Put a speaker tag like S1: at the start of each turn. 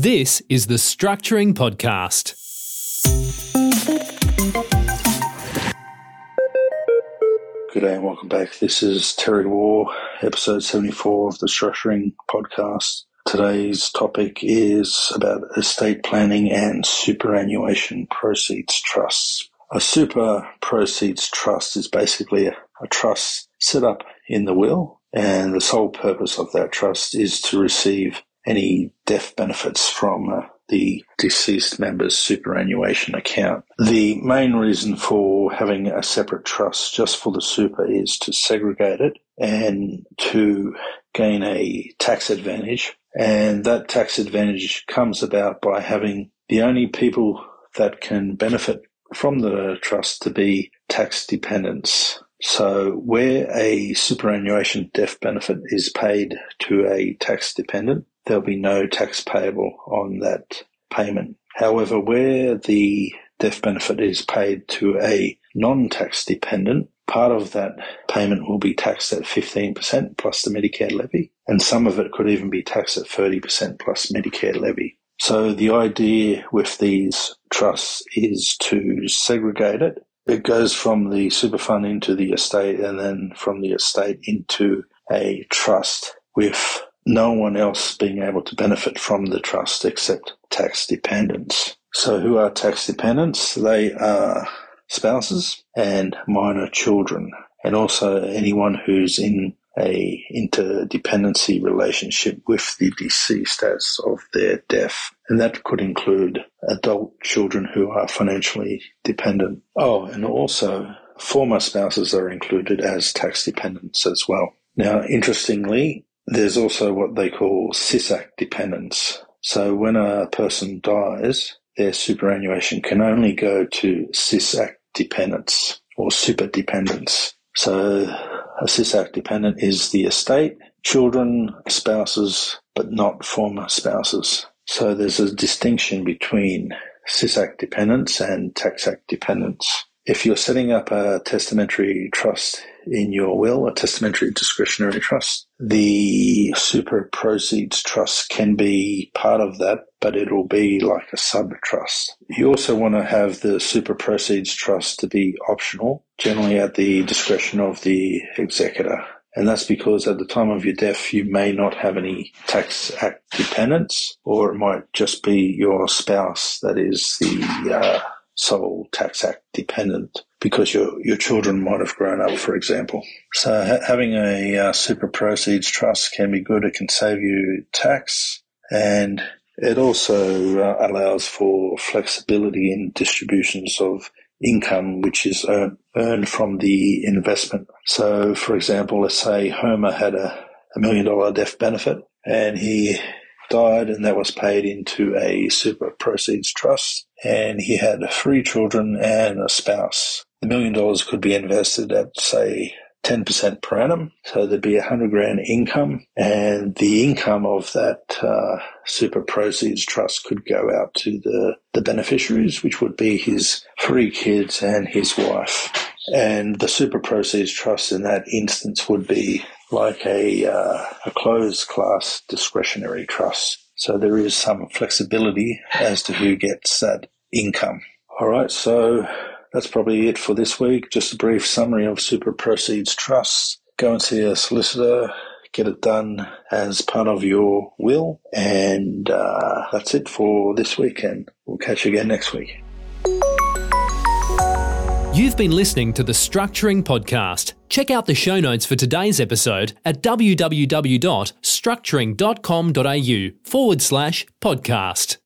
S1: This is the Structuring Podcast.
S2: Good day and welcome back. This is Terry Ward, episode 74 of the Structuring Podcast. Today's topic is about estate planning and superannuation proceeds trusts. A super proceeds trust is basically a, a trust set up in the will, and the sole purpose of that trust is to receive any death benefits from uh, the deceased member's superannuation account. The main reason for having a separate trust just for the super is to segregate it and to gain a tax advantage. And that tax advantage comes about by having the only people that can benefit from the trust to be tax dependents. So where a superannuation death benefit is paid to a tax dependent, there'll be no tax payable on that payment. However, where the death benefit is paid to a non-tax dependent, part of that payment will be taxed at 15% plus the Medicare levy, and some of it could even be taxed at 30% plus Medicare levy. So the idea with these trusts is to segregate it. It goes from the super fund into the estate and then from the estate into a trust with no one else being able to benefit from the trust except tax dependents. So who are tax dependents? They are spouses and minor children and also anyone who's in a interdependency relationship with the deceased as of their death. And that could include adult children who are financially dependent. Oh, and also former spouses are included as tax dependents as well. Now, interestingly, there's also what they call SIS dependents. So when a person dies, their superannuation can only go to SIS dependents or super dependents. So a SIS dependent is the estate, children, spouses, but not former spouses. So there's a distinction between SIS dependents and Tax Act dependents. If you're setting up a testamentary trust in your will, a testamentary discretionary trust, the super proceeds trust can be part of that, but it'll be like a sub trust. You also want to have the super proceeds trust to be optional, generally at the discretion of the executor. And that's because at the time of your death, you may not have any tax act dependents, or it might just be your spouse that is the uh, sole tax act dependent because your your children might have grown up, for example. So ha- having a uh, super proceeds trust can be good. It can save you tax, and it also uh, allows for flexibility in distributions of income which is earned, earned from the investment. So, for example, let's say Homer had a, a million dollar death benefit and he died and that was paid into a super proceeds trust and he had three children and a spouse. The million dollars could be invested at say 10% per annum. So there'd be a hundred grand income and the income of that uh, super proceeds trust could go out to the, the beneficiaries, which would be his three kids and his wife. And the super proceeds trust in that instance would be like a, uh, a closed class discretionary trust. So there is some flexibility as to who gets that income. All right. So that's probably it for this week. Just a brief summary of super proceeds trusts. Go and see a solicitor. Get it done as part of your will. And uh, that's it for this week. And we'll catch you again next week.
S1: You've been listening to the Structuring Podcast. Check out the show notes for today's episode at www.structuring.com.au forward slash podcast.